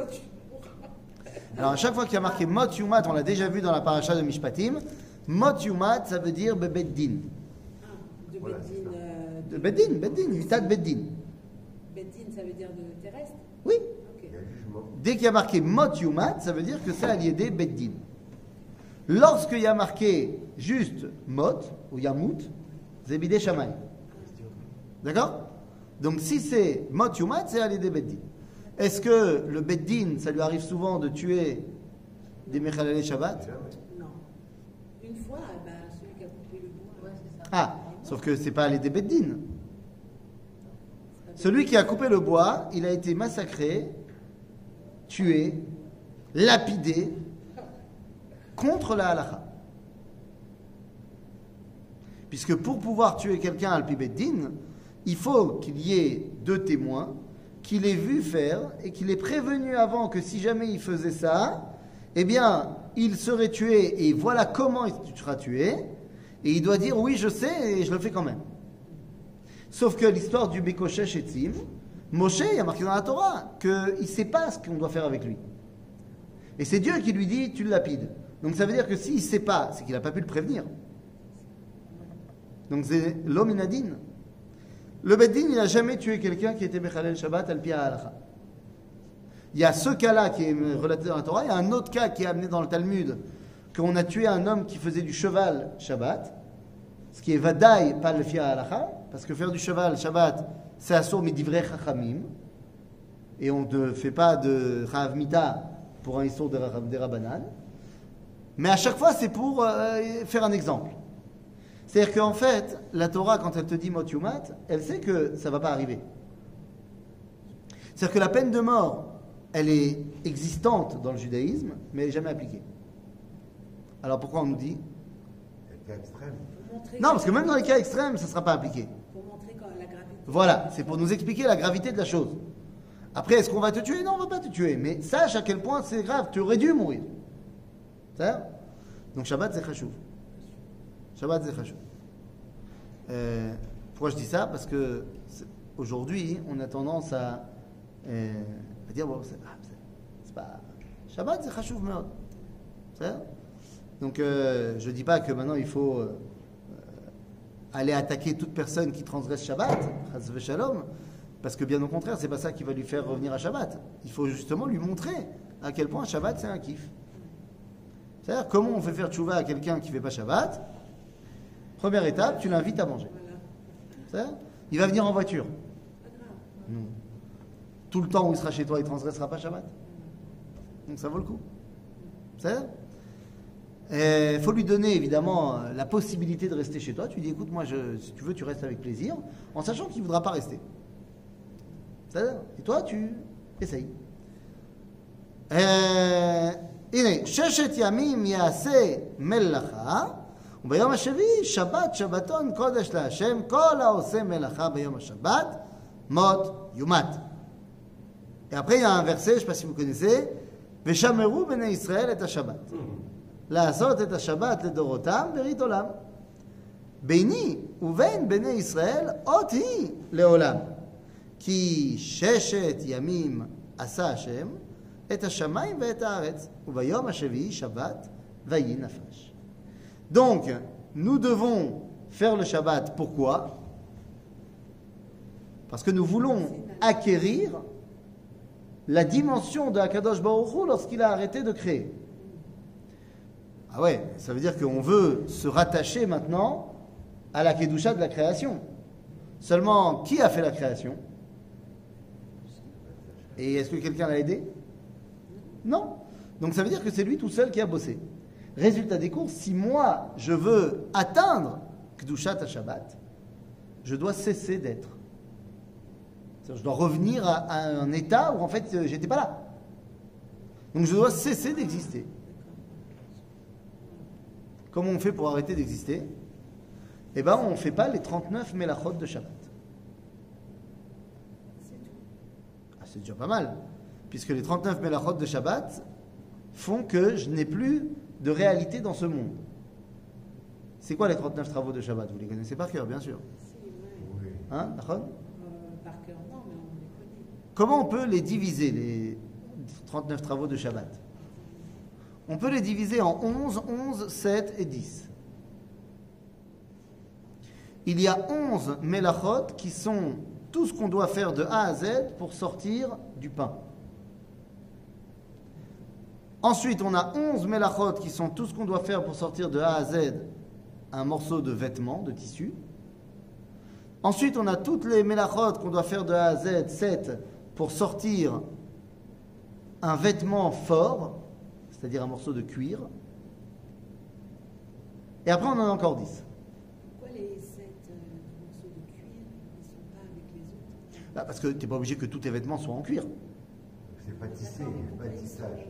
Speaker 1: alors à chaque fois qu'il y a marqué mot yumat, on l'a déjà vu dans la paracha de Mishpatim, mot yumat, ça veut dire bebeddin.
Speaker 2: Ah, de
Speaker 3: Voilà,
Speaker 2: Beddin. euh,
Speaker 1: De beddin, beddin, mitat beddin.
Speaker 2: Beddin, ça veut dire de terrestre
Speaker 1: Oui. Dès qu'il y a marqué mot yumat, ça veut dire que c'est allié des beddin. Lorsqu'il y a marqué juste mot ou yamut, c'est bidé shamay. D'accord? Donc si c'est mot yumat, c'est allié des beddin. Est-ce que le beddin, ça lui arrive souvent de tuer des mechalele Shabbat?
Speaker 2: Non. Une fois, eh ben, celui qui a coupé le bois.
Speaker 4: Ouais, c'est ça.
Speaker 1: Ah, sauf que c'est pas allié des beddin. Celui qui a coupé le bois, il a été massacré, tué, lapidé contre la halakha. Puisque pour pouvoir tuer quelqu'un al pibeddin, il faut qu'il y ait deux témoins, qu'il ait vu faire et qu'il ait prévenu avant que si jamais il faisait ça, eh bien, il serait tué et voilà comment il sera tué. Et il doit dire oui, je sais et je le fais quand même. Sauf que l'histoire du Bekoshesh et Tzim, Moshe, il y a marqué dans la Torah qu'il ne sait pas ce qu'on doit faire avec lui. Et c'est Dieu qui lui dit tu le lapides. Donc ça veut dire que s'il ne sait pas, c'est qu'il n'a pas pu le prévenir. Donc c'est l'homme inadine. Le Beddin, il n'a jamais tué quelqu'un qui était Bechalel Shabbat al Pia Halacha. Il y a ce cas-là qui est relaté dans la Torah, il y a un autre cas qui est amené dans le Talmud, qu'on a tué un homme qui faisait du cheval Shabbat, ce qui est Vadaï, pas le Fia parce que faire du cheval Shabbat, c'est assour midivrei chachamim, et on ne fait pas de Rav Mita pour un Rav des Rabbanan. Mais à chaque fois, c'est pour euh, faire un exemple. C'est-à-dire qu'en fait, la Torah, quand elle te dit mot yumat, elle sait que ça ne va pas arriver. C'est-à-dire que la peine de mort, elle est existante dans le judaïsme, mais elle n'est jamais appliquée. Alors pourquoi on nous dit
Speaker 3: extrême.
Speaker 1: Non, parce que même dans les cas extrêmes, ça ne sera pas appliqué.
Speaker 2: Pour montrer quand la gravité.
Speaker 1: Voilà, c'est pour nous expliquer la gravité de la chose. Après, est-ce qu'on va te tuer? Non, on ne va pas te tuer. Mais sache à quel point c'est grave, tu aurais dû mourir. C'est ça Donc Shabbat, c'est. Shabbat, c'est. Euh, pourquoi je dis ça? Parce que aujourd'hui, on a tendance à, euh, dire bon, c'est pas. Shabbat, c'est chashuv meod. Donc, euh, je ne dis pas que maintenant il faut. aller attaquer toute personne qui transgresse Shabbat, chas v'shalom, parce que bien au contraire, c'est pas ça qui va lui faire revenir à Shabbat. Il faut justement lui montrer à quel point Shabbat c'est un kiff. C'est-à-dire comment on fait faire tchouva à quelqu'un qui fait pas Shabbat? Première étape, tu l'invites à manger.
Speaker 2: Voilà.
Speaker 1: C'est-à-dire, Il va venir en voiture.
Speaker 2: Pas grave.
Speaker 1: Non. Tout le temps où il sera chez toi, il transgressera pas Shabbat. Donc ça vaut le coup. C'est Il faut lui donner évidemment euh, la possibilité de rester chez toi. Tu lui dis écoute, moi, je, si tu veux, tu restes avec plaisir, en sachant qu'il ne voudra pas rester. C'est-à-dire, Et toi, tu essayes. אה, הנה, ששת ימים יעשה מלאכה, וביום השביעי שבת שבתון קודש להשם, כל העושה מלאכה ביום השבת, מות יומת. Après, il y a un ושמרו בני ישראל את השבת. לעשות את השבת לדורותם ברית עולם. ביני ובין בני ישראל אות היא לעולם. כי ששת ימים עשה השם את השמיים ואת הארץ, וביום השביעי שבת ויהי נפש. Donc, nous devons faire le Shabbat. Pourquoi? Parce que nous voulons acquérir la dimension de Akadosh Baruch Hu lorsqu'il a arrêté de créer. Ah ouais, ça veut dire qu'on veut se rattacher maintenant à la Kedusha de la création. Seulement, qui a fait la création? Et est-ce que quelqu'un l'a aidé? Non. Donc ça veut dire que c'est lui tout seul qui a bossé. Résultat des courses, si moi je veux atteindre Kedushat Shabbat, je dois cesser d'être. Je dois revenir à, à un état où en fait euh, j'étais pas là. Donc je dois cesser d'exister. Comment on fait pour arrêter d'exister? Eh bien, on ne fait pas les 39 mélachot de Shabbat. Ah, c'est déjà pas mal. Puisque les 39 mélachot de Shabbat font que je n'ai plus de réalité dans ce monde. C'est quoi les 39 travaux de Shabbat? Vous les connaissez par cœur, bien sûr. Hein,
Speaker 2: Euh, par cœur, non, mais on les connaît.
Speaker 1: Comment on peut les diviser, les 39 travaux de Shabbat? On peut les diviser en 11, 11, 7 et 10. Il y a 11 mélachot qui sont tout ce qu'on doit faire de A à Z pour sortir du pain. Ensuite, on a 11 mélachot qui sont tout ce qu'on doit faire pour sortir de A à Z un morceau de vêtement, de tissu. Ensuite, on a toutes les mélachot qu'on doit faire de A à Z, 7, pour sortir un vêtement fort, c'est-à-dire un morceau de cuir. Et après, on en a encore 10.
Speaker 2: Pourquoi les sept euh, morceaux de cuir ne sont pas avec les autres?
Speaker 1: Bah, parce que tu n'es pas obligé que tous tes vêtements soient en cuir.
Speaker 3: C'est pas tissé,
Speaker 2: D'accord, mais
Speaker 3: il n'y a pas tissage.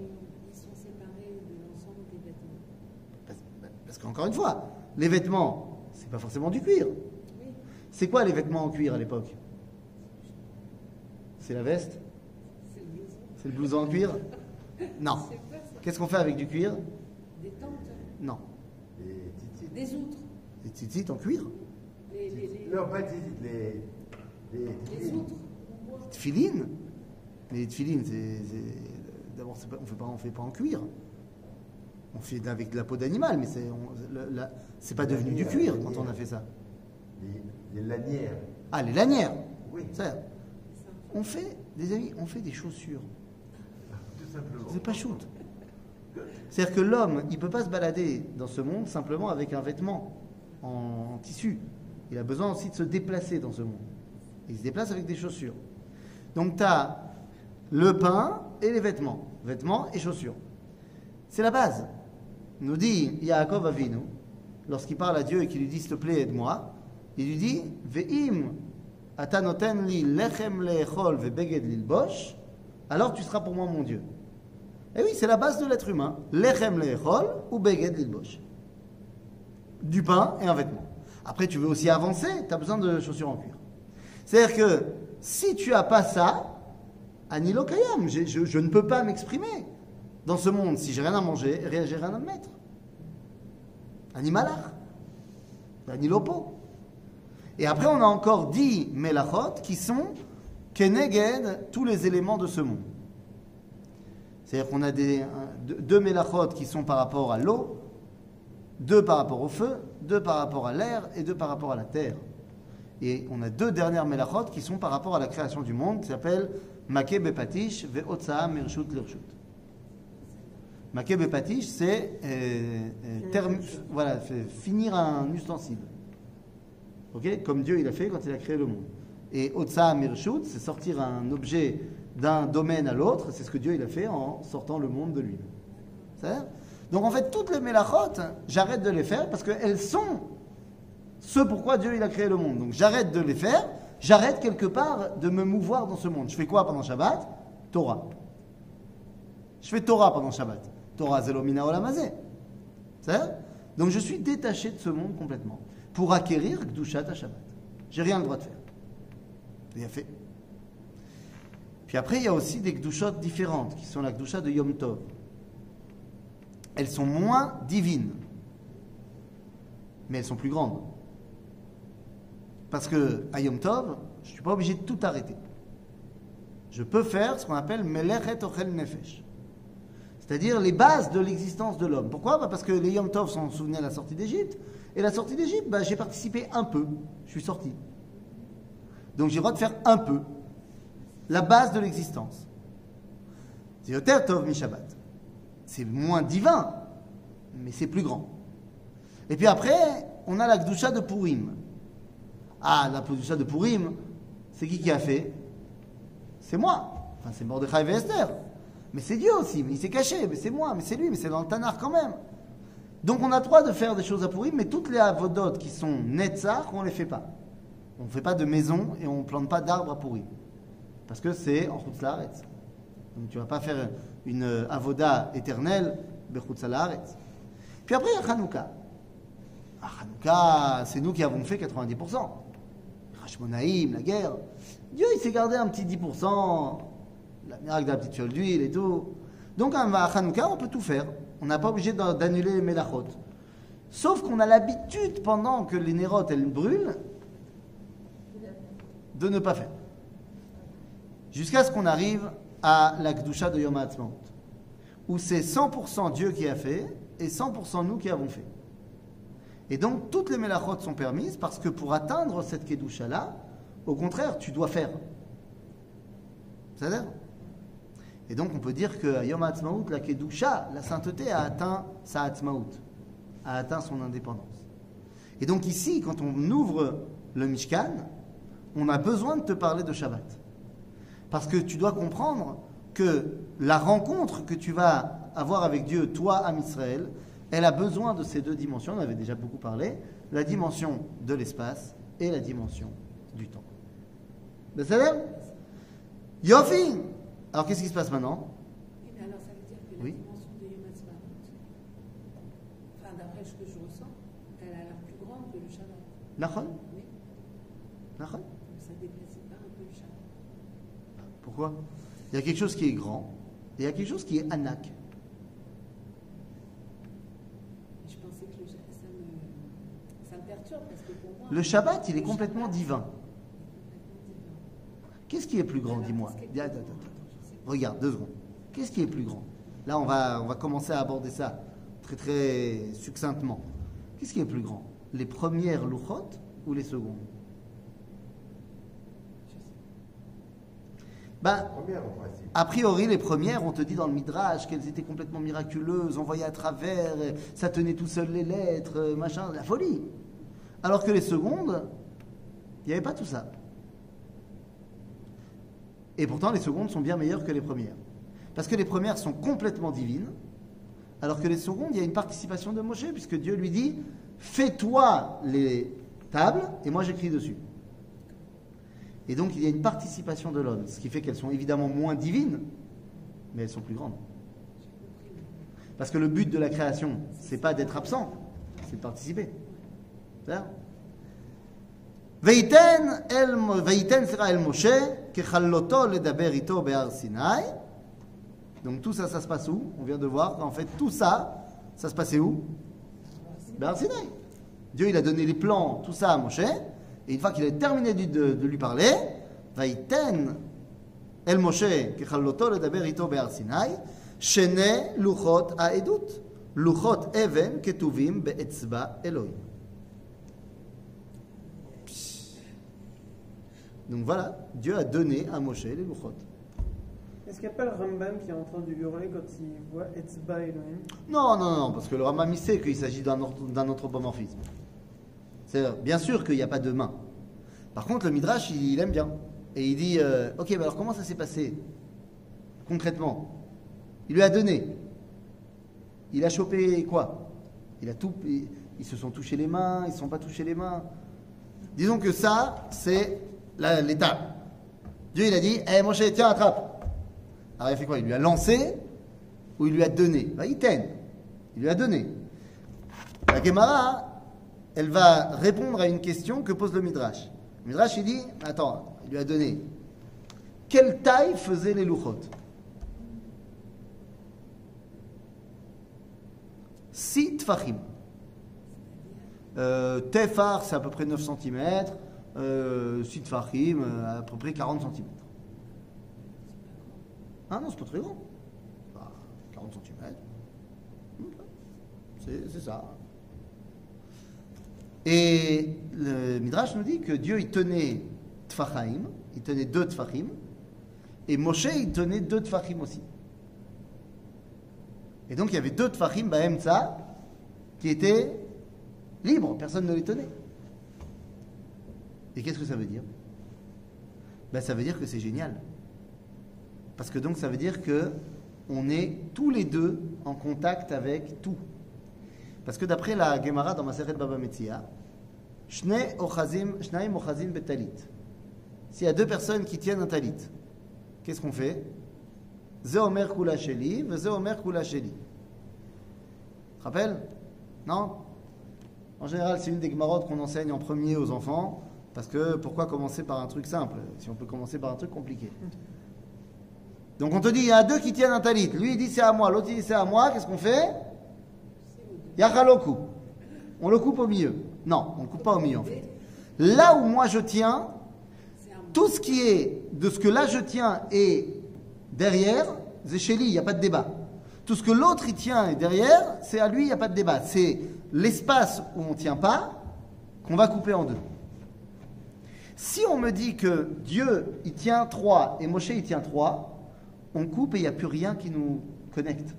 Speaker 2: ils sont séparés de l'ensemble des vêtements
Speaker 1: Parce, parce qu'encore une fois, les vêtements, c'est pas forcément du cuir. C'est quoi les vêtements en cuir à l'époque? C'est la veste?
Speaker 2: C'est le blouson.
Speaker 1: C'est le blouson en cuir? Non. Qu'est-ce qu'on fait avec du cuir?
Speaker 2: Des tentes,
Speaker 1: Non.
Speaker 3: Les titites.
Speaker 2: des outres,
Speaker 1: Des tzitzit en cuir?
Speaker 2: Les, les, les,
Speaker 3: Non, pas titites, les. Les,
Speaker 2: les
Speaker 3: titites.
Speaker 2: outres
Speaker 1: Mais les tfilines, c'est. D'abord, on on fait pas en cuir. On fait avec de la peau d'animal, mais c'est c'est pas devenu du cuir quand on a fait ça.
Speaker 3: Les, les lanières.
Speaker 1: Ah, les lanières
Speaker 3: Oui,
Speaker 1: ça. On fait, des amis, on fait des chaussures.
Speaker 3: tout simplement.
Speaker 1: C'est pas shoot. C'est-à-dire que l'homme, il peut pas se balader dans ce monde simplement avec un vêtement en, en tissu. Il a besoin aussi de se déplacer dans ce monde. Il se déplace avec des chaussures. Donc tu as le pain et les vêtements. Vêtements et chaussures. C'est la base. Nous dit Yaakov Avinu, lorsqu'il parle à Dieu et qu'il lui dit S'il te plaît, aide-moi, il lui dit Ve'im atanoten li lechem le'echol ve'beged lilbosh, alors tu seras pour moi mon Dieu. Et oui, c'est la base de l'être humain. Lechem le'echol ou beged lilbosh. Du pain et un vêtement. Après, tu veux aussi avancer, tu as besoin de chaussures en cuir. C'est-à-dire que si tu as pas ça, Anilo Kayam, je, je- je ne peux pas m'exprimer dans ce monde. Si j'ai rien à manger, j'ai rien à me mettre. Animalach. Anilopo. Et après, on a encore dix melachot qui sont keneged tous les éléments de ce monde. C'est-à-dire qu'on a deux- melachot qui sont par rapport à l'eau, deux par rapport au feu, deux par rapport à l'air et deux par rapport à la terre. Et on a deux dernières melachot qui sont par rapport à la création du monde, qui s'appellent Make Bepatish ve'otsa'a mirshut lirshut. Make Bepatish, c'est euh, euh, voilà, finir un ustensile. Ok? Comme Dieu il a fait quand il a créé le monde. Et Otsa'a mirshut, c'est sortir un objet d'un domaine à l'autre, c'est ce que Dieu il a fait en sortant le monde de lui. Donc en fait, toutes les melachot, j'arrête de les faire parce qu'elles sont ce pourquoi Dieu il a créé le monde. Donc j'arrête de les faire, j'arrête quelque part de me mouvoir dans ce monde. Je fais quoi pendant Shabbat? Torah. Je fais Torah pendant Shabbat. Torah zelomina olamazé. Donc je suis détaché de ce monde complètement pour acquérir Gdushat à. J'ai rien le droit de faire. A fait. Puis après, il y a aussi des Gdushot différentes qui sont la Gdusha de Yom Tov. Elles sont moins divines, mais elles sont plus grandes. Parce que à Yom Tov, je ne suis pas obligé de tout arrêter. Je peux faire ce qu'on appelle Melechet Ochel Nefesh. C'est-à-dire les bases de l'existence de l'homme. Pourquoi? Bah Parce que les Yom Tov sont souvenus à la sortie d'Égypte. Et la sortie d'Égypte, bah, j'ai participé un peu. Je suis sorti. Donc j'ai le droit de faire un peu. La base de l'existence. Tov. C'est moins divin, mais c'est plus grand. Et puis après, on a la Gdusha de Purim. Ah, la Gdusha de Purim, c'est qui qui a fait? C'est moi. C'est Mordechai et. Mais c'est Dieu aussi, mais il s'est caché. Mais c'est moi, mais c'est lui, mais c'est dans le Tanakh quand même. Donc on a le droit de faire des choses à Purim, mais toutes les avodot qui sont Netzach, on ne les fait pas. On ne fait pas de maison et on ne plante pas d'arbres à Purim. Parce que c'est en Chutzlaretz. Donc tu ne vas pas faire une euh, avoda éternelle, Bechutzlaretz. Puis après, il y a Hanouka. Ah, Hanouka, c'est nous qui avons fait 90%. Hashmonaïm, la guerre. Dieu, il s'est gardé un petit 10%, la miracle de la petite fiole d'huile et tout. Donc, à Hanouka, on peut tout faire. On n'a pas obligé d'an- d'annuler les Melachot. Sauf qu'on a l'habitude, pendant que les nérotes, elles brûlent, de ne pas faire. Jusqu'à ce qu'on arrive à la Gdusha de Yom HaAtzmaut, où c'est 100% Dieu qui a fait et 100% nous qui avons fait. Et donc, toutes les Melachot sont permises parce que pour atteindre cette Kedusha-là, au contraire, tu dois faire. C'est-à-dire Et donc, on peut dire que Yom HaAtzmaut, la Kedusha, la sainteté, a atteint sa Hatzmaut, a atteint son indépendance. Et donc, ici, quand on ouvre le Mishkan, on a besoin de te parler de Shabbat. Parce que tu dois comprendre que la rencontre que tu vas avoir avec Dieu, toi, Am Israël, elle a besoin de ces deux dimensions, on avait déjà beaucoup parlé, la dimension de l'espace et la dimension du temps. Yofi Alors qu'est-ce qui se passe maintenant?
Speaker 2: Oui, mais alors ça veut dire que la
Speaker 1: Oui.
Speaker 2: dimension de Yom enfin d'après ce que je ressens, elle a l'air plus grande que le Shabbat.
Speaker 1: Nachon
Speaker 2: Oui,
Speaker 1: Nachon
Speaker 2: ça déplace pas un peu le Shabbat.
Speaker 1: Pourquoi? Il y a quelque chose qui est grand et il y a quelque chose qui est anak.
Speaker 2: Et je pensais que le Shabbat, ça me, ça me perturbe parce que pour moi.
Speaker 1: Le Shabbat, il est complètement divin. Qu'est-ce qui est plus grand, dis-moi? Regarde, deux secondes. Qu'est-ce qui est plus grand? Là, on va, on va commencer à aborder ça très très succinctement. Qu'est-ce qui est plus grand? Les premières louchot ou les secondes? Ben, a priori, les premières, on te dit dans le Midrash qu'elles étaient complètement miraculeuses, envoyées à travers, ça tenait tout seul les lettres, machin, la folie. Alors que les secondes, il n'y avait pas tout ça. Et pourtant, les secondes sont bien meilleures que les premières. Parce que les premières sont complètement divines, alors que les secondes, il y a une participation de Moshe, puisque Dieu lui dit Fais-toi les tables, et moi j'écris dessus. Et donc, il y a une participation de l'homme, ce qui fait qu'elles sont évidemment moins divines, mais elles sont plus grandes. Parce que le but de la création, c'est pas d'être absent, c'est de participer. C'est ça ויתן אל, ויתן סליחה אל משה ככלותו לדבר איתו בהר סיני. Donc tout ça, ça se passe où On vient de voir qu'en fait tout ça, ça se passait où Bahar Sinai. Dieu il a donné les plans, tout ça à Moshe, et une fois qu'il a terminé de, de- de lui parler, ויתן אל משה ככלותו לדבר איתו בהר סיני, שני לוחות העדות, לוחות אבן כתובים באצבע אלוהים. Donc voilà, Dieu a donné à Moshe les louchot.
Speaker 5: Est-ce qu'il n'y a pas le Rambam qui est en train de hurler quand il voit Etzba Elohim?
Speaker 1: Non, non, non, parce que le Rambam il sait qu'il s'agit d'un or- d'un anthropomorphisme. C'est bien sûr qu'il n'y a pas de main. Par contre, le Midrash, il, il aime bien. Et il dit euh, Ok, mais alors comment ça s'est passé concrètement? Il lui a donné. Il a chopé quoi? Il a tout. Ils, ils se sont touchés les mains, ils ne se sont pas touchés les mains. Disons que ça, c'est l'étape. Dieu, il a dit Eh, Moshe, tiens, attrape. Alors, il a fait quoi? Il lui a lancé ou il lui a donné? Il. Il lui a donné. La Gemara, elle va répondre à une question que pose le Midrash. Le Midrash, il dit Attends, il lui a donné. Quelle taille faisaient les louchot Six tfachim. Euh, Tefar, c'est à peu près 9 cm. Euh, six tfachim, euh, à peu près 40 cm. Ah non, c'est pas très grand. Bah, 40 cm. C'est ça. Et le Midrash nous dit que Dieu, il tenait Tfachaim, il tenait deux Tfachim, et Moshe, il tenait deux Tfachim aussi. Et donc, il y avait deux Tfachim, Baemza, qui étaient libres, personne ne les tenait. Et qu'est-ce que ça veut dire? Ben, Ça veut dire que c'est génial. Parce que donc, ça veut dire que on est tous les deux en contact avec tout. Parce que d'après la Gemara dans Maseret Baba Metzia, ochazim, ochazim betalit. S'il y a deux personnes qui tiennent un talit, qu'est-ce qu'on fait? Ze omer kula sheli, ze omer kula sheli. Rappelles Non? En général, c'est une des Gemarotes qu'on enseigne en premier aux enfants, parce que pourquoi commencer par un truc simple, si on peut commencer par un truc compliqué? Donc on te dit, il y a deux qui tiennent un talit. Lui, il dit c'est à moi, l'autre, il dit c'est à moi. Qu'est-ce qu'on fait? Yachaloku. On le coupe au milieu. Non, on ne le coupe pas au milieu en fait. Là où moi je tiens, tout ce qui est de ce que là je tiens et derrière, c'est chez lui, il n'y a pas de débat. Tout ce que l'autre il tient et derrière, c'est à lui, il n'y a pas de débat. C'est l'espace où on ne tient pas qu'on va couper en deux. Si on me dit que Dieu il tient trois et Moshe il tient trois, on coupe et il n'y a plus rien qui nous connecte.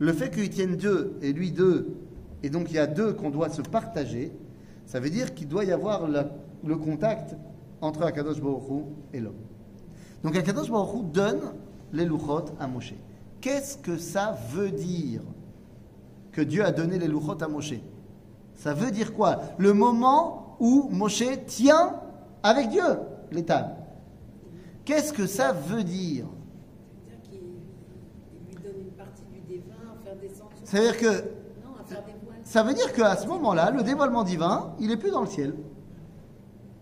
Speaker 1: Le fait qu'il tienne deux et lui deux, et donc il y a deux qu'on doit se partager, ça veut dire qu'il doit y avoir le, contact entre Akadosh Baruch Hu et l'homme. Donc Akadosh Baruch Hu donne les louchot à Moshe. Qu'est-ce que ça veut dire que Dieu a donné les louchot à Moshe? Ça veut dire quoi? Le moment où Moshe tient avec Dieu tables. Qu'est-ce que ça veut dire
Speaker 2: C'est-à-dire
Speaker 1: que. Ça veut dire qu'à ce moment-là, le dévoilement divin, il n'est plus dans le ciel.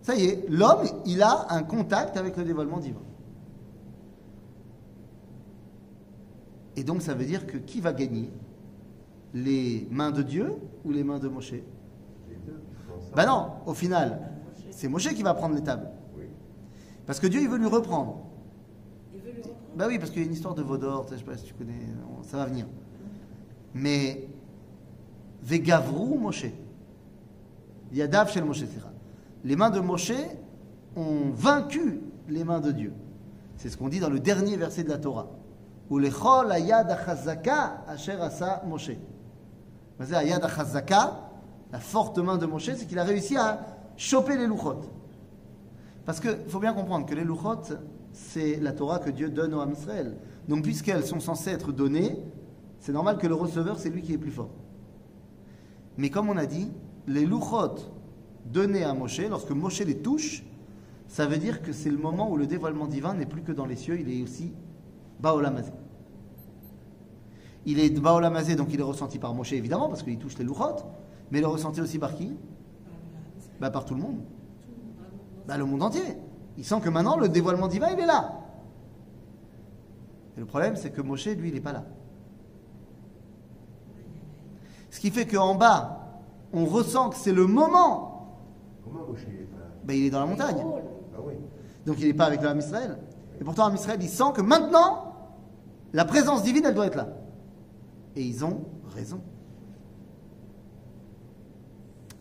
Speaker 1: Ça y est, l'homme, il a un contact avec le dévoilement divin. Et donc ça veut dire que qui va gagner? Les mains de Dieu ou les mains de Moshe? Ben non, au final, c'est Moshe qui va prendre les tables.
Speaker 3: Oui.
Speaker 1: Parce que Dieu, il veut lui reprendre.
Speaker 2: Il veut lui reprendre.
Speaker 1: Bah oui, parce qu'il y a une histoire de Vaudor, je sais pas si tu connais, ça va venir. Mais Vegavru Moshe. Yadav shel Moshe, sera. Les mains de Moshe ont vaincu les mains de Dieu. C'est ce qu'on dit dans le dernier verset de la Torah. Ou lechol ayad achazaka asher asa Moshe. Ayad achazaka, la forte main de Moshe, c'est qu'il a réussi à choper les louchot. Parce qu'il faut bien comprendre que les louchot, c'est la Torah que Dieu donne au Ham Israël. Donc, puisqu'elles sont censées être données, c'est normal que le receveur, c'est lui qui est plus fort. Mais comme on a dit, les louchot donnés à Moshe, lorsque Moshe les touche, ça veut dire que c'est le moment où le dévoilement divin n'est plus que dans les cieux, il est aussi Baolamazé. Il est Baolamazé, donc il est ressenti par Moshe évidemment, parce qu'il touche les louchot, mais il est ressenti aussi par qui? Bah, Par tout le monde. Bah, le monde entier. Il sent que maintenant le dévoilement divin, il est là. Et le problème, c'est que Moshe, lui, il n'est pas là. Ce qui fait qu'en bas, on ressent que c'est le moment.
Speaker 3: Comment Moshe est pas
Speaker 1: Ben, il est dans la montagne.
Speaker 3: Ah oui.
Speaker 1: Donc il n'est pas avec le Ham Israël. Et pourtant, Ham Israël, il sent que maintenant, la présence divine, elle doit être là. Et ils ont raison.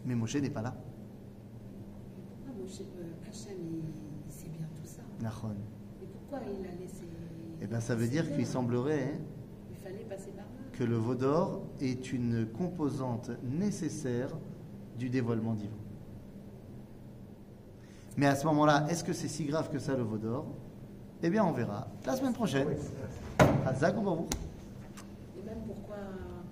Speaker 1: Mais Moshe n'est pas là.
Speaker 2: Euh, Hachem, il, sait bien tout ça
Speaker 1: Nachon.
Speaker 2: Et pourquoi il a laissé.
Speaker 1: Eh bien, ça veut dire qu'il semblerait hein,
Speaker 2: Il fallait passer par là.
Speaker 1: que le veau d'or est une composante nécessaire du dévoilement divin. Mais à ce moment-là, est-ce que c'est si grave que ça le veau d'or? Eh bien, on verra la semaine prochaine.
Speaker 3: Oui, c'est